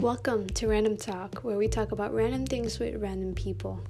Welcome to Random Talk, where we talk about random things with random people.